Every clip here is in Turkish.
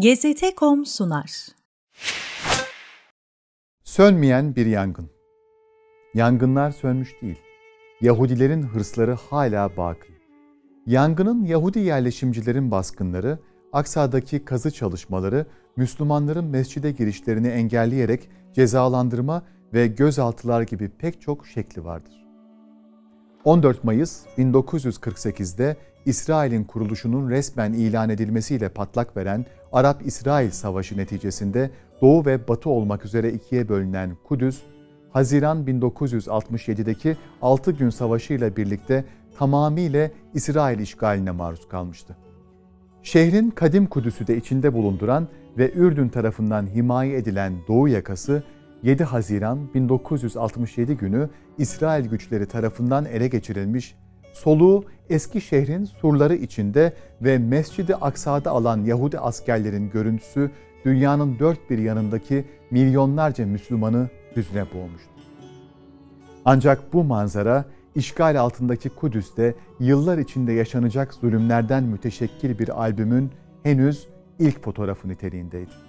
GZT.com sunar. Sönmeyen bir yangın. Yangınlar sönmüş değil. Yahudilerin hırsları hala baki. Yangının Yahudi yerleşimcilerin baskınları, Aksa'daki kazı çalışmaları, Müslümanların mescide girişlerini engelleyerek cezalandırma ve gözaltılar gibi pek çok şekli vardır. 14 Mayıs 1948'de İsrail'in kuruluşunun resmen ilan edilmesiyle patlak veren Arap-İsrail Savaşı neticesinde Doğu ve Batı olmak üzere ikiye bölünen Kudüs, Haziran 1967'deki 6 gün savaşı ile birlikte tamamıyla İsrail işgaline maruz kalmıştı. Şehrin kadim Kudüs'ü de içinde bulunduran ve Ürdün tarafından himaye edilen Doğu yakası 7 Haziran 1967 günü İsrail güçleri tarafından ele geçirilmiş, soluğu eski şehrin surları içinde ve Mescid-i Aksa'da alan Yahudi askerlerin görüntüsü dünyanın dört bir yanındaki milyonlarca Müslümanı hüzne boğmuştu. Ancak bu manzara işgal altındaki Kudüs'te yıllar içinde yaşanacak zulümlerden müteşekkil bir albümün henüz ilk fotoğrafı niteliğindeydi.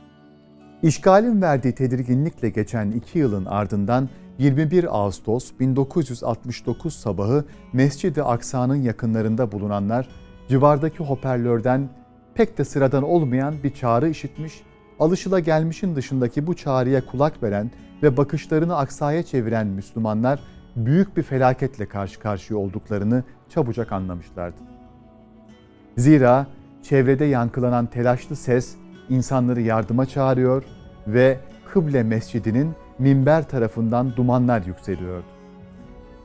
İşgalin verdiği tedirginlikle geçen iki yılın ardından 21 Ağustos 1969 sabahı Mescid-i Aksa'nın yakınlarında bulunanlar civardaki hoparlörden pek de sıradan olmayan bir çağrı işitmiş, alışıla gelmişin dışındaki bu çağrıya kulak veren ve bakışlarını Aksa'ya çeviren Müslümanlar büyük bir felaketle karşı karşıya olduklarını çabucak anlamışlardı. Zira çevrede yankılanan telaşlı ses insanları yardıma çağırıyor ve Kıble Mescidi'nin minber tarafından dumanlar yükseliyordu.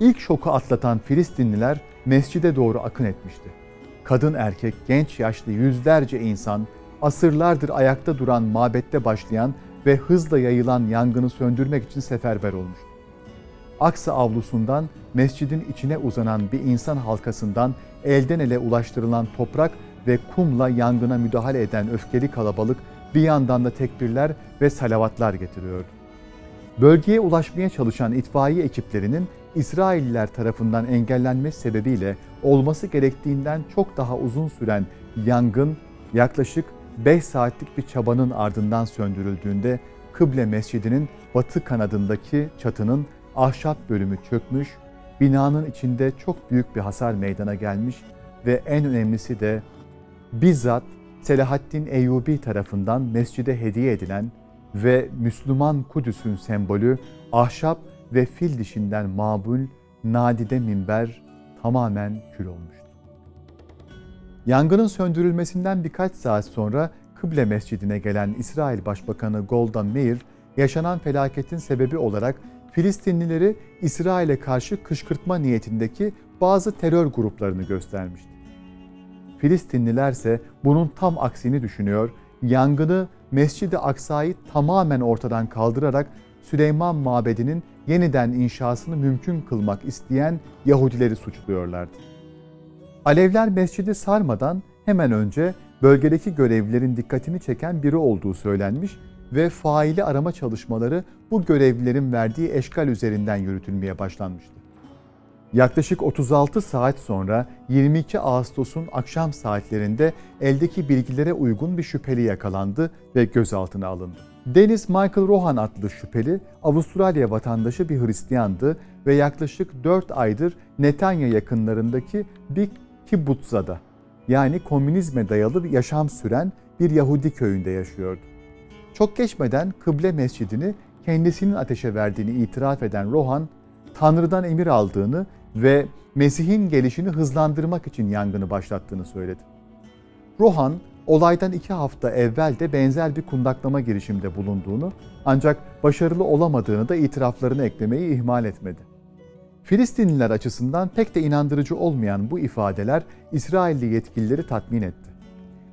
İlk şoku atlatan Filistinliler mescide doğru akın etmişti. Kadın erkek, genç yaşlı yüzlerce insan asırlardır ayakta duran mabette başlayan ve hızla yayılan yangını söndürmek için seferber olmuştu. Aksa avlusundan mescidin içine uzanan bir insan halkasından elden ele ulaştırılan toprak ve kumla yangına müdahale eden öfkeli kalabalık bir yandan da tekbirler ve salavatlar getiriyordu. Bölgeye ulaşmaya çalışan itfaiye ekiplerinin İsrailliler tarafından engellenmesi sebebiyle olması gerektiğinden çok daha uzun süren yangın yaklaşık 5 saatlik bir çabanın ardından söndürüldüğünde Kıble Mescidi'nin batı kanadındaki çatının ahşap bölümü çökmüş, binanın içinde çok büyük bir hasar meydana gelmiş ve en önemlisi de bizzat Selahaddin Eyyubi tarafından mescide hediye edilen ve Müslüman Kudüs'ün sembolü ahşap ve fil dişinden mabul nadide minber tamamen kül olmuştu. Yangının söndürülmesinden birkaç saat sonra Kıble Mescidine gelen İsrail Başbakanı Golda Meir, yaşanan felaketin sebebi olarak Filistinlileri İsrail'e karşı kışkırtma niyetindeki bazı terör gruplarını göstermişti. Filistinliler ise bunun tam aksini düşünüyor, yangını Mescid-i Aksa'yı tamamen ortadan kaldırarak Süleyman Mabedi'nin yeniden inşasını mümkün kılmak isteyen Yahudileri suçluyorlardı. Alevler mescidi sarmadan hemen önce bölgedeki görevlilerin dikkatini çeken biri olduğu söylenmiş ve faili arama çalışmaları bu görevlilerin verdiği eşkal üzerinden yürütülmeye başlanmıştı. Yaklaşık 36 saat sonra 22 Ağustos'un akşam saatlerinde eldeki bilgilere uygun bir şüpheli yakalandı ve gözaltına alındı. Deniz Michael Rohan adlı şüpheli Avustralya vatandaşı bir Hristiyandı ve yaklaşık 4 aydır Netanya yakınlarındaki bir kibbutzada yani komünizme dayalı bir yaşam süren bir Yahudi köyünde yaşıyordu. Çok geçmeden kıble mescidini kendisinin ateşe verdiğini itiraf eden Rohan, Tanrı'dan emir aldığını ve Mesih'in gelişini hızlandırmak için yangını başlattığını söyledi. Rohan, olaydan iki hafta evvel de benzer bir kundaklama girişimde bulunduğunu ancak başarılı olamadığını da itiraflarını eklemeyi ihmal etmedi. Filistinliler açısından pek de inandırıcı olmayan bu ifadeler İsrailli yetkilileri tatmin etti.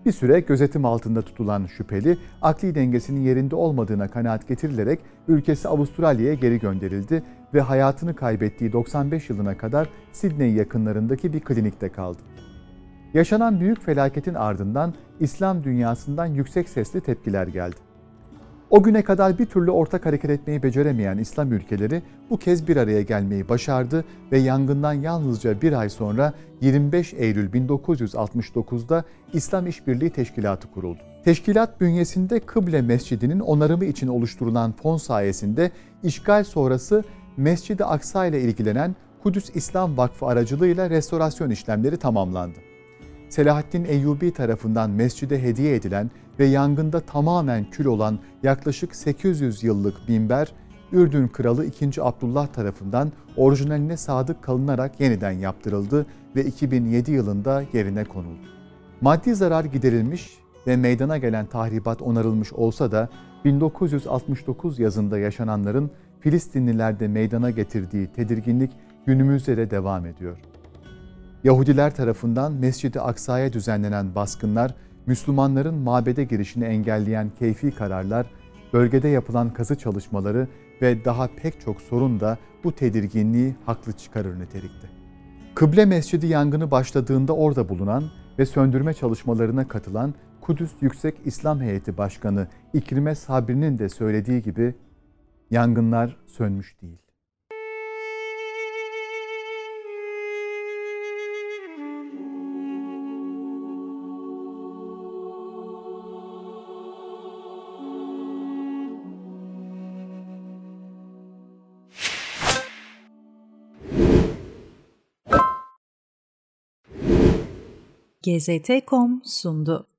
Bir süre gözetim altında tutulan şüpheli, akli dengesinin yerinde olmadığına kanaat getirilerek ülkesi Avustralya'ya geri gönderildi ve hayatını kaybettiği 95 yılına kadar Sydney yakınlarındaki bir klinikte kaldı. Yaşanan büyük felaketin ardından İslam dünyasından yüksek sesli tepkiler geldi. O güne kadar bir türlü ortak hareket etmeyi beceremeyen İslam ülkeleri bu kez bir araya gelmeyi başardı ve yangından yalnızca bir ay sonra 25 Eylül 1969'da İslam İşbirliği Teşkilatı kuruldu. Teşkilat bünyesinde Kıble Mescidi'nin onarımı için oluşturulan fon sayesinde işgal sonrası Mescid-i Aksa ile ilgilenen Kudüs İslam Vakfı aracılığıyla restorasyon işlemleri tamamlandı. Selahaddin Eyyubi tarafından mescide hediye edilen ve yangında tamamen kül olan yaklaşık 800 yıllık minber, Ürdün Kralı 2. Abdullah tarafından orijinaline sadık kalınarak yeniden yaptırıldı ve 2007 yılında yerine konuldu. Maddi zarar giderilmiş ve meydana gelen tahribat onarılmış olsa da 1969 yazında yaşananların Filistinlilerde meydana getirdiği tedirginlik günümüzde de devam ediyor. Yahudiler tarafından Mescid-i Aksa'ya düzenlenen baskınlar, Müslümanların mabede girişini engelleyen keyfi kararlar, bölgede yapılan kazı çalışmaları ve daha pek çok sorun da bu tedirginliği haklı çıkarır nitelikte. Kıble Mescidi yangını başladığında orada bulunan ve söndürme çalışmalarına katılan Kudüs Yüksek İslam Heyeti Başkanı İkrime Sabri'nin de söylediği gibi yangınlar sönmüş değil. GZT.com sundu.